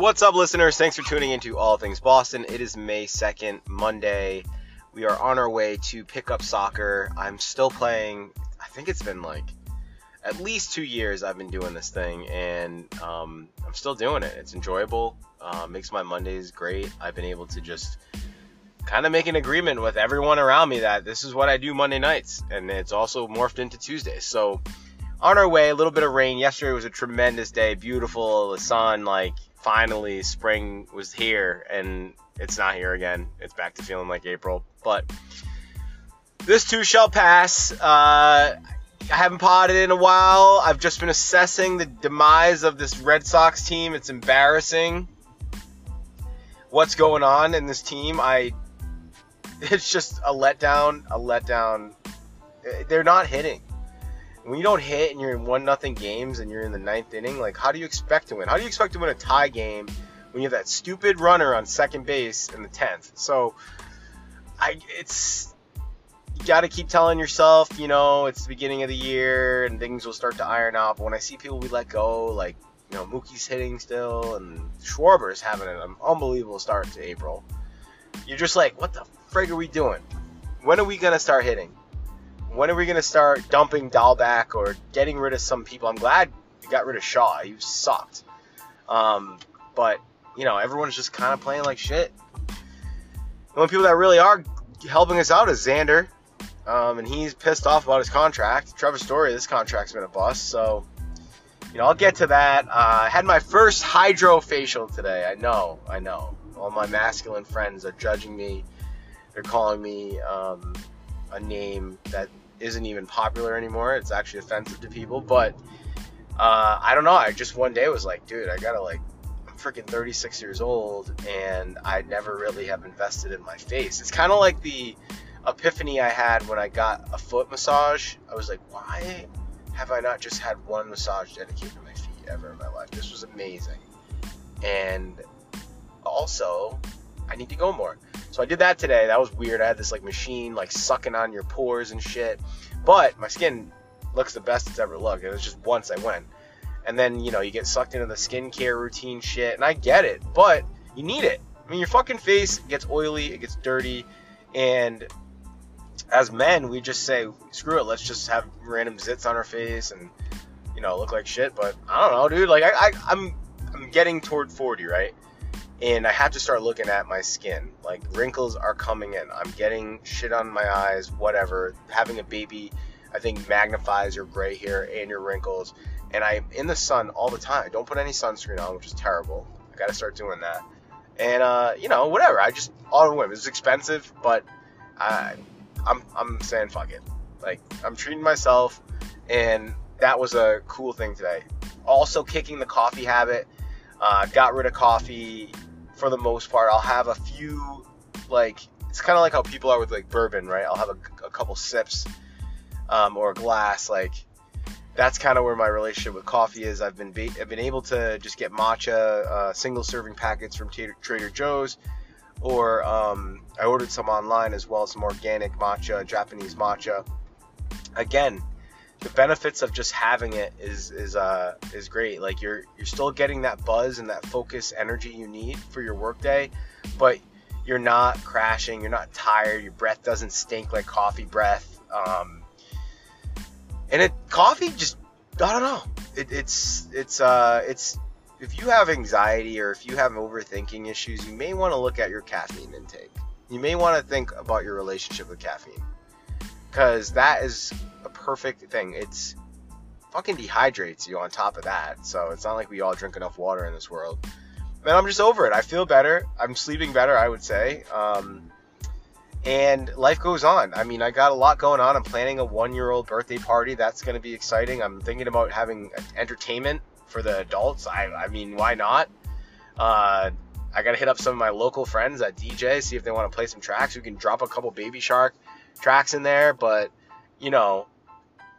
What's up, listeners? Thanks for tuning into All Things Boston. It is May 2nd, Monday. We are on our way to pick up soccer. I'm still playing, I think it's been like at least two years I've been doing this thing, and um, I'm still doing it. It's enjoyable, uh, makes my Mondays great. I've been able to just kind of make an agreement with everyone around me that this is what I do Monday nights, and it's also morphed into Tuesdays. So, on our way, a little bit of rain. Yesterday was a tremendous day, beautiful, the sun, like finally spring was here, and it's not here again. It's back to feeling like April, but this too shall pass. Uh, I haven't potted in a while. I've just been assessing the demise of this Red Sox team. It's embarrassing. What's going on in this team? I it's just a letdown, a letdown. They're not hitting. When you don't hit and you're in one nothing games and you're in the ninth inning, like how do you expect to win? How do you expect to win a tie game when you have that stupid runner on second base in the tenth? So, I it's you got to keep telling yourself, you know, it's the beginning of the year and things will start to iron out. But when I see people we let go, like you know, Mookie's hitting still and Schwarber's having an unbelievable start to April. You're just like, what the frig are we doing? When are we gonna start hitting? When are we gonna start dumping Dalbec or getting rid of some people? I'm glad you got rid of Shaw. He sucked. Um, but you know, everyone's just kind of playing like shit. The only people that really are helping us out is Xander, um, and he's pissed off about his contract. Trevor Story, this contract's been a bust, so you know, I'll get to that. Uh, I had my first hydro facial today. I know, I know. All my masculine friends are judging me. They're calling me um, a name that isn't even popular anymore. It's actually offensive to people, but uh, I don't know. I just one day was like, dude, I gotta like, I'm freaking 36 years old, and I never really have invested in my face. It's kind of like the epiphany I had when I got a foot massage. I was like, why have I not just had one massage dedicated to my feet ever in my life? This was amazing, and also I need to go more. So I did that today. That was weird. I had this like machine like sucking on your pores and shit. But my skin looks the best it's ever looked. It was just once I went. And then, you know, you get sucked into the skincare routine shit. And I get it, but you need it. I mean, your fucking face gets oily, it gets dirty. And as men, we just say, screw it, let's just have random zits on our face and, you know, look like shit. But I don't know, dude. Like, I, I, I'm, I'm getting toward 40, right? And I have to start looking at my skin. Like wrinkles are coming in. I'm getting shit on my eyes, whatever. Having a baby, I think magnifies your gray hair and your wrinkles. And I'm in the sun all the time. I don't put any sunscreen on, which is terrible. I got to start doing that. And uh, you know, whatever. I just all women. It's expensive, but I, I'm I'm saying fuck it. Like I'm treating myself, and that was a cool thing today. Also, kicking the coffee habit. Uh, got rid of coffee for the most part. I'll have a few, like, it's kind of like how people are with like bourbon, right? I'll have a, a couple sips um, or a glass. Like, that's kind of where my relationship with coffee is. I've been I've been able to just get matcha uh, single serving packets from Trader Joe's, or um, I ordered some online as well, some organic matcha, Japanese matcha. Again, the benefits of just having it is is uh is great. Like you're you're still getting that buzz and that focus energy you need for your workday, but you're not crashing. You're not tired. Your breath doesn't stink like coffee breath. Um, and it coffee just I don't know. It, it's it's uh it's if you have anxiety or if you have overthinking issues, you may want to look at your caffeine intake. You may want to think about your relationship with caffeine because that is a perfect thing. It's fucking dehydrates you on top of that. So it's not like we all drink enough water in this world. Man, I'm just over it. I feel better. I'm sleeping better, I would say. Um, and life goes on. I mean, I got a lot going on. I'm planning a one year old birthday party. That's going to be exciting. I'm thinking about having entertainment for the adults. I, I mean, why not? Uh, I got to hit up some of my local friends at DJ, see if they want to play some tracks. We can drop a couple Baby Shark tracks in there, but you know,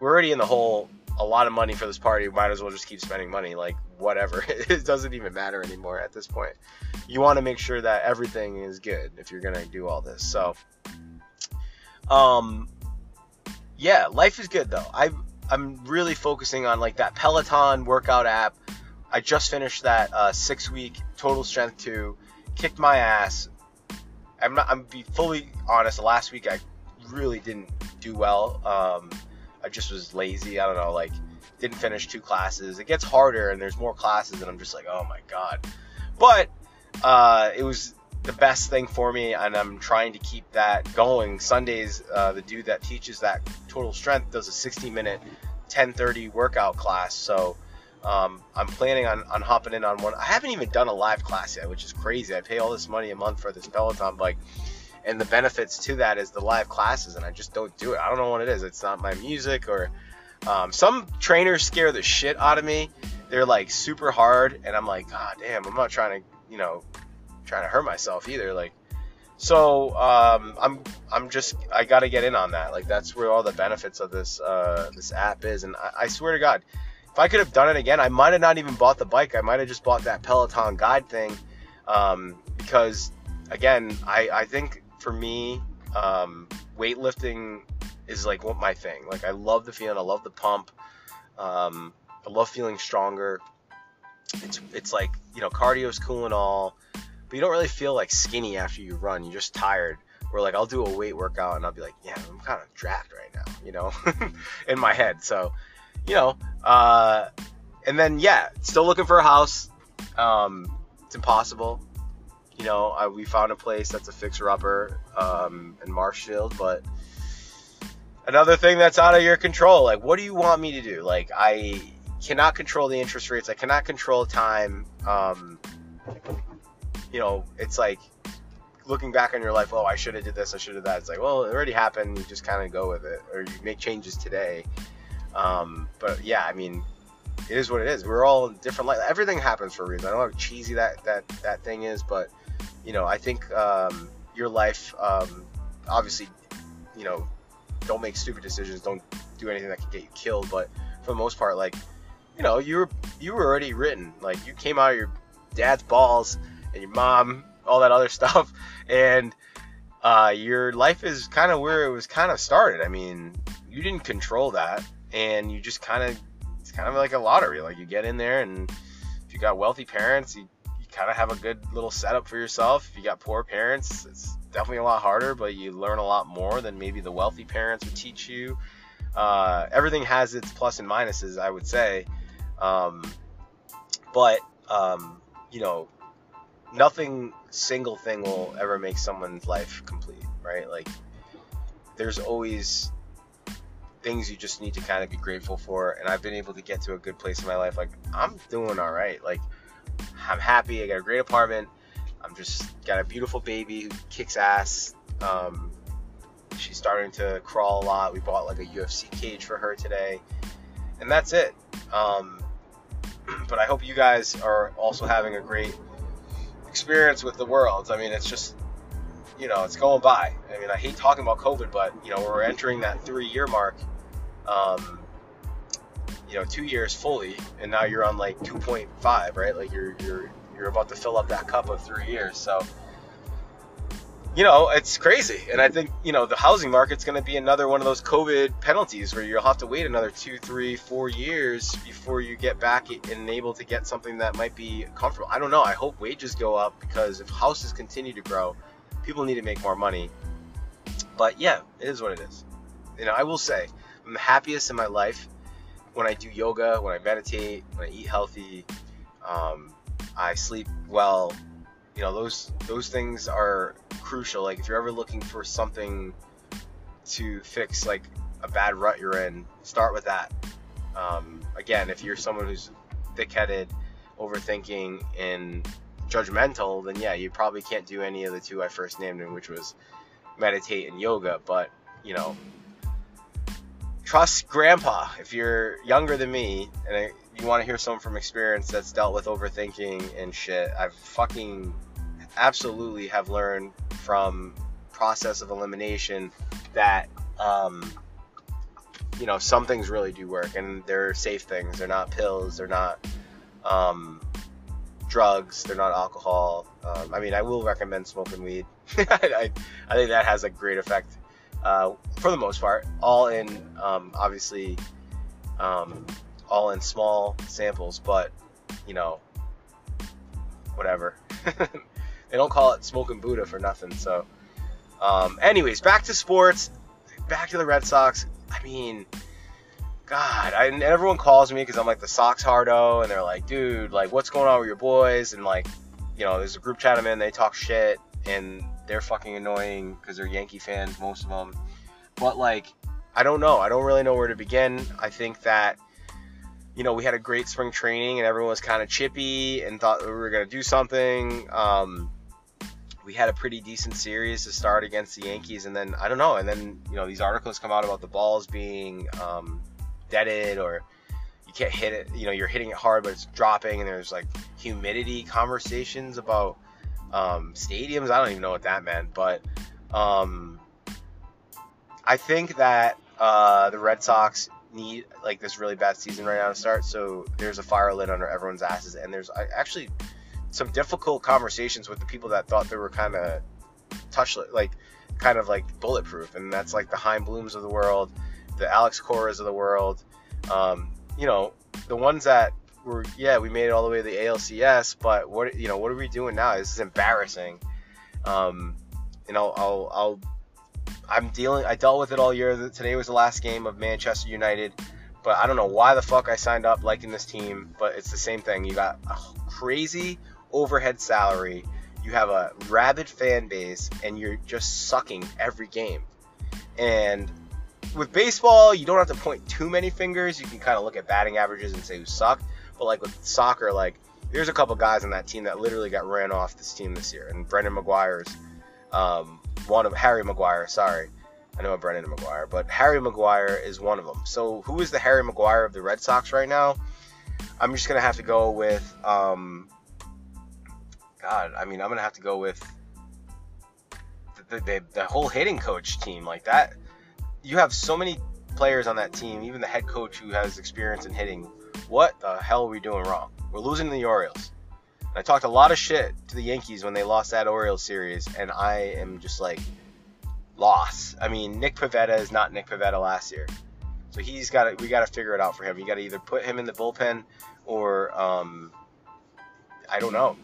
we're already in the hole a lot of money for this party. Might as well just keep spending money. Like whatever, it doesn't even matter anymore at this point. You want to make sure that everything is good if you're gonna do all this. So, um, yeah, life is good though. I I'm really focusing on like that Peloton workout app. I just finished that uh, six week total strength two, kicked my ass. I'm not. I'm be fully honest. Last week I really didn't do well. Um, I just was lazy. I don't know. Like didn't finish two classes. It gets harder and there's more classes, and I'm just like, oh my god. But uh, it was the best thing for me, and I'm trying to keep that going. Sundays, uh, the dude that teaches that total strength does a 60 minute 10:30 workout class, so um, I'm planning on, on hopping in on one. I haven't even done a live class yet, which is crazy. I pay all this money a month for this Peloton bike, and the benefits to that is the live classes, and I just don't do it. I don't know what it is. It's not my music, or um, some trainers scare the shit out of me. They're like super hard, and I'm like, God damn, I'm not trying to, you know, trying to hurt myself either. Like, so um, I'm I'm just I got to get in on that. Like that's where all the benefits of this uh, this app is, and I, I swear to God if I could have done it again, I might have not even bought the bike. I might have just bought that Peloton guide thing um, because, again, I, I think for me, um, weightlifting is like what my thing. Like I love the feeling, I love the pump, um, I love feeling stronger. It's it's like you know cardio's cool and all, but you don't really feel like skinny after you run. You're just tired. Where like I'll do a weight workout and I'll be like, yeah, I'm kind of dragged right now, you know, in my head. So you know, uh, and then yeah, still looking for a house. Um, it's impossible. You know, I, we found a place that's a fixer upper um, in Marshfield, but another thing that's out of your control. Like, what do you want me to do? Like, I cannot control the interest rates. I cannot control time. Um, you know, it's like looking back on your life. Oh, I should have did this. I should have that. It's like, well, it already happened. You just kind of go with it, or you make changes today. Um, but yeah, I mean, it is what it is. We're all in different. Like everything happens for a reason. I don't know how cheesy that that that thing is, but you know, I think um, your life, um, obviously, you know, don't make stupid decisions. Don't do anything that can get you killed. But for the most part, like, you know, you were you were already written. Like you came out of your dad's balls and your mom, all that other stuff, and uh, your life is kind of where it was kind of started. I mean, you didn't control that and you just kind of it's kind of like a lottery. Like you get in there, and if you got wealthy parents, you kind of have a good little setup for yourself. If you got poor parents, it's definitely a lot harder, but you learn a lot more than maybe the wealthy parents would teach you. Uh, everything has its plus and minuses, I would say. Um, but um, you know, nothing single thing will ever make someone's life complete, right? Like there's always things you just need to kind of be grateful for. And I've been able to get to a good place in my life. Like I'm doing all right. Like I'm happy. I got a great apartment. I'm just got a beautiful baby who kicks ass. Um, she's starting to crawl a lot. We bought like a UFC cage for her today, and that's it. Um, but I hope you guys are also having a great experience with the world. I mean, it's just you know, it's going by. I mean, I hate talking about COVID, but you know, we're entering that three-year mark. Um, you know, two years fully, and now you're on like 2.5, right? Like you're you're you're about to fill up that cup of three years. So, you know, it's crazy. And I think you know the housing market's going to be another one of those COVID penalties where you'll have to wait another two, three, four years before you get back and able to get something that might be comfortable. I don't know. I hope wages go up because if houses continue to grow people need to make more money. But yeah, it is what it is. You know, I will say, I'm the happiest in my life when I do yoga, when I meditate, when I eat healthy, um, I sleep well. You know, those those things are crucial. Like if you're ever looking for something to fix like a bad rut you're in, start with that. Um, again, if you're someone who's thick-headed, overthinking, and judgmental, then yeah, you probably can't do any of the two I first named, which was meditate and yoga. But you know, trust grandpa. If you're younger than me and you want to hear someone from experience that's dealt with overthinking and shit, I've fucking absolutely have learned from process of elimination that um, you know some things really do work and they're safe things. They're not pills. They're not um, drugs. They're not alcohol. Um, I mean, I will recommend smoking weed. I, I, think that has a great effect uh, for the most part. All in, um, obviously, um, all in small samples, but you know, whatever. they don't call it smoking Buddha for nothing. So, um, anyways, back to sports. Back to the Red Sox. I mean, God, I, and everyone calls me because I'm like the Sox hardo, and they're like, dude, like, what's going on with your boys? And like, you know, there's a group chat I'm in, they talk shit, and they're fucking annoying because they're Yankee fans, most of them. But like, I don't know. I don't really know where to begin. I think that, you know, we had a great spring training, and everyone was kind of chippy and thought we were gonna do something. Um, we had a pretty decent series to start against the Yankees, and then I don't know. And then you know these articles come out about the balls being um, deaded or you can't hit it. You know, you're hitting it hard, but it's dropping, and there's like humidity conversations about um, stadiums. I don't even know what that meant, but um, I think that uh, the Red Sox need like this really bad season right now to start. So there's a fire lit under everyone's asses, and there's actually some difficult conversations with the people that thought they were kind of touch like kind of like bulletproof, and that's like the Chaim Blooms of the world, the Alex Coras of the world. Um, you know, the ones that were yeah, we made it all the way to the ALCS, but what you know, what are we doing now? This is embarrassing. Um, know, I'll, I'll I'm dealing. I dealt with it all year. Today was the last game of Manchester United, but I don't know why the fuck I signed up liking this team. But it's the same thing. You got a crazy overhead salary. You have a rabid fan base, and you're just sucking every game. And with baseball, you don't have to point too many fingers. You can kind of look at batting averages and say who sucked. But like with soccer, like there's a couple guys on that team that literally got ran off this team this year, and Brendan Maguire's um, one of Harry Maguire. Sorry, I know Brendan Maguire, but Harry Maguire is one of them. So who is the Harry Maguire of the Red Sox right now? I'm just gonna have to go with. Um, God, I mean, I'm gonna have to go with the, the, the whole hitting coach team like that you have so many players on that team, even the head coach who has experience in hitting. What the hell are we doing wrong? We're losing to the Orioles. And I talked a lot of shit to the Yankees when they lost that Orioles series, and I am just like lost. I mean, Nick Pivetta is not Nick Pivetta last year, so he's got to. We got to figure it out for him. You got to either put him in the bullpen or um, I don't know.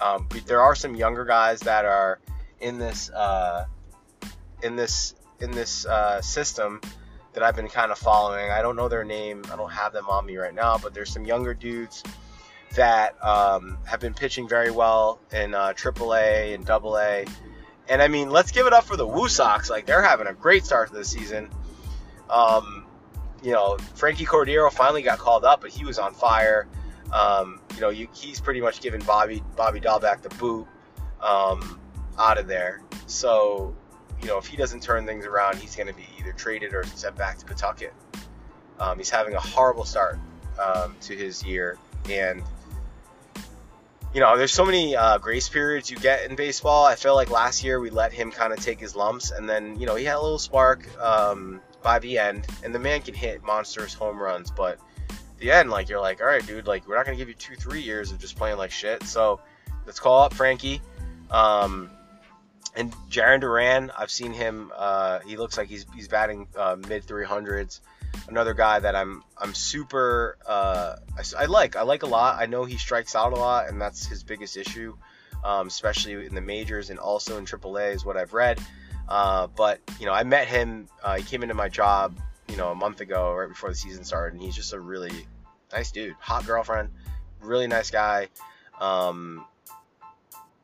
Um, there are some younger guys that are in this uh, in this in this uh, system that I've been kind of following. I don't know their name. I don't have them on me right now, but there's some younger dudes that um, have been pitching very well in uh, AAA and AA. And I mean, let's give it up for the Woo Sox. Like they're having a great start to the season. Um, you know, Frankie Cordero finally got called up, but he was on fire. Um, you know, you, he's pretty much given Bobby Bobby Dalbec the boot um, out of there. So you know, if he doesn't turn things around, he's going to be either traded or sent back to Pawtucket. Um, he's having a horrible start um, to his year, and you know, there's so many uh, grace periods you get in baseball. I feel like last year we let him kind of take his lumps, and then you know he had a little spark um, by the end, and the man can hit monstrous home runs, but the end, like you're like, all right, dude, like we're not gonna give you two, three years of just playing like shit. So let's call up Frankie. Um, and Jarren Duran, I've seen him. Uh, he looks like he's he's batting uh, mid 300s. Another guy that I'm I'm super uh, I, I, like. I like a lot. I know he strikes out a lot, and that's his biggest issue, um, especially in the majors and also in AAA is what I've read. Uh, but you know, I met him. Uh, he came into my job, you know, a month ago, right before the season started, and he's just a really nice dude. Hot girlfriend, really nice guy. Um,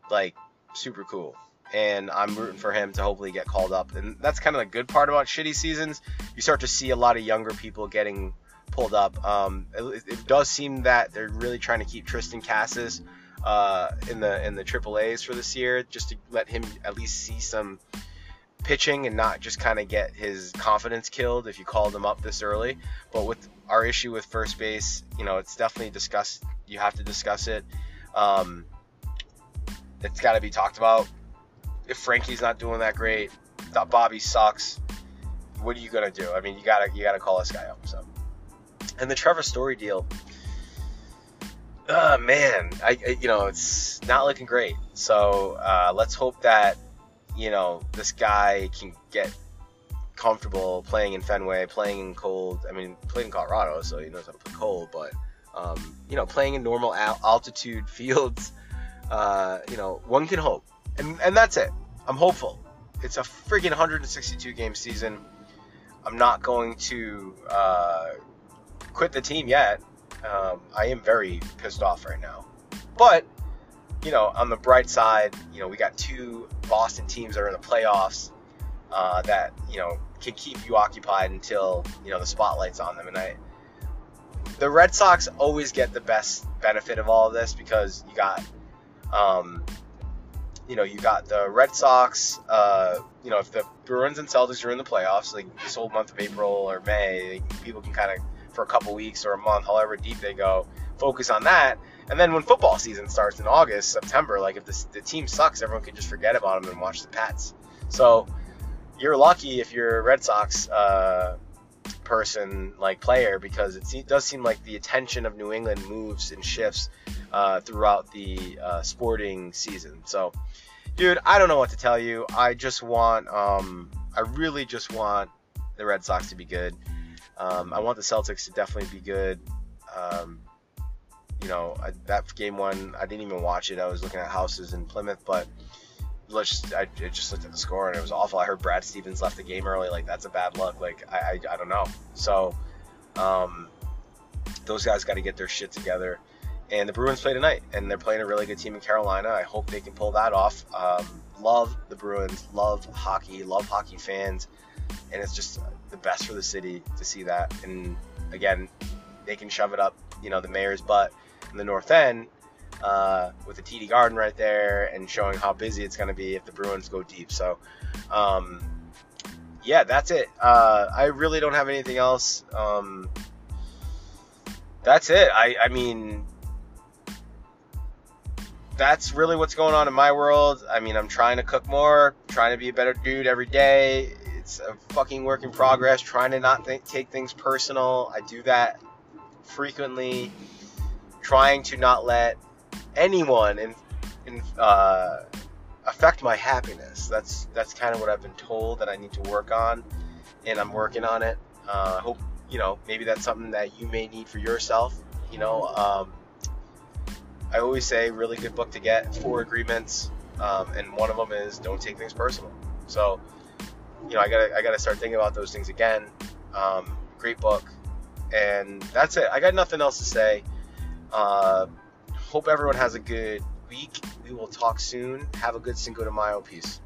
like super cool and I'm rooting for him to hopefully get called up. And that's kind of the good part about shitty seasons. You start to see a lot of younger people getting pulled up. Um, it, it, does seem that they're really trying to keep Triston Casas uh, in the in the Triple A's for this year, just to let him at least see some pitching and not just kind of get his confidence killed if you called him up this early. But with our issue with first base, you know, it's definitely discussed. You have to discuss it. Um, it's got to be talked about if Frankie's not doing that great, Bobby sucks. What are you gonna do? I mean, you gotta you gotta call this guy up. So, and the Trevor Story deal. Uh, man, I, I you know it's not looking great. So uh, let's hope that you know this guy can get comfortable playing in Fenway, playing in cold. I mean, playing in Colorado, so he knows how to play cold. But um, you know, playing in normal al- altitude fields, uh, you know, one can hope, and and that's it. I'm hopeful. It's a freaking 162 game season. I'm not going to uh, quit the team yet. Um, I am very pissed off right now, but you know, on the bright side, you know, we got two Boston teams that are in the playoffs uh, that you know can keep you occupied until you know the spotlight's on them. And I, the Red Sox always get the best benefit of all of this because you got, um, you know, you got the Red Sox. Uh, you know, if the Bruins and Celtics are in the playoffs, like this whole month of April or May, people can kind of for a couple weeks or a month, however deep they go, focus on that. And then when football season starts in August, September, like if the, the team sucks, everyone can just forget about them and watch the Pats. So you're lucky if you're Red Sox uh, person, like player, because it does seem like the attention of New England moves and shifts uh, throughout the uh, sporting season. So, dude, I don't know what to tell you. I just want, um, I really just want the Red Sox to be good. Um, I want the Celtics to definitely be good. Um, you know, I, that game one, I didn't even watch it. I was looking at houses in Plymouth, but just, I, I, just looked at the score and it was awful. I heard Brad Stevens left the game early. Like that's a bad look. Like I, I, I don't know. So, um, those guys got to get their shit together. And the Bruins play tonight, and they're playing a really good team in Carolina. I hope they can pull that off. Um, love the Bruins, love hockey, love hockey fans, and it's just the best for the city to see that. And again, they can shove it up, you know, the mayor's butt in the North End uh, with the TD Garden right there and showing how busy it's going to be if the Bruins go deep. So, um, yeah, that's it. Uh, I really don't have anything else. Um, that's it. I, I mean, that's really what's going on in my world. I mean, I'm trying to cook more, trying to be a better dude every day. It's a fucking work in progress, trying to not think, take things personal. I do that frequently, trying to not let anyone in, in uh, affect my happiness. That's that's kind of what I've been told that I need to work on, and I'm working on it. Uh, I hope you know maybe that's something that you may need for yourself. You know, um, I always say really good book to get four agreements, um, and one of them is don't take things personal. So, you know, I gotta I gotta start thinking about those things again. Um, great book, and that's it. I got nothing else to say. Uh, hope everyone has a good week. We will talk soon. Have a good Cinco de Mayo. Peace.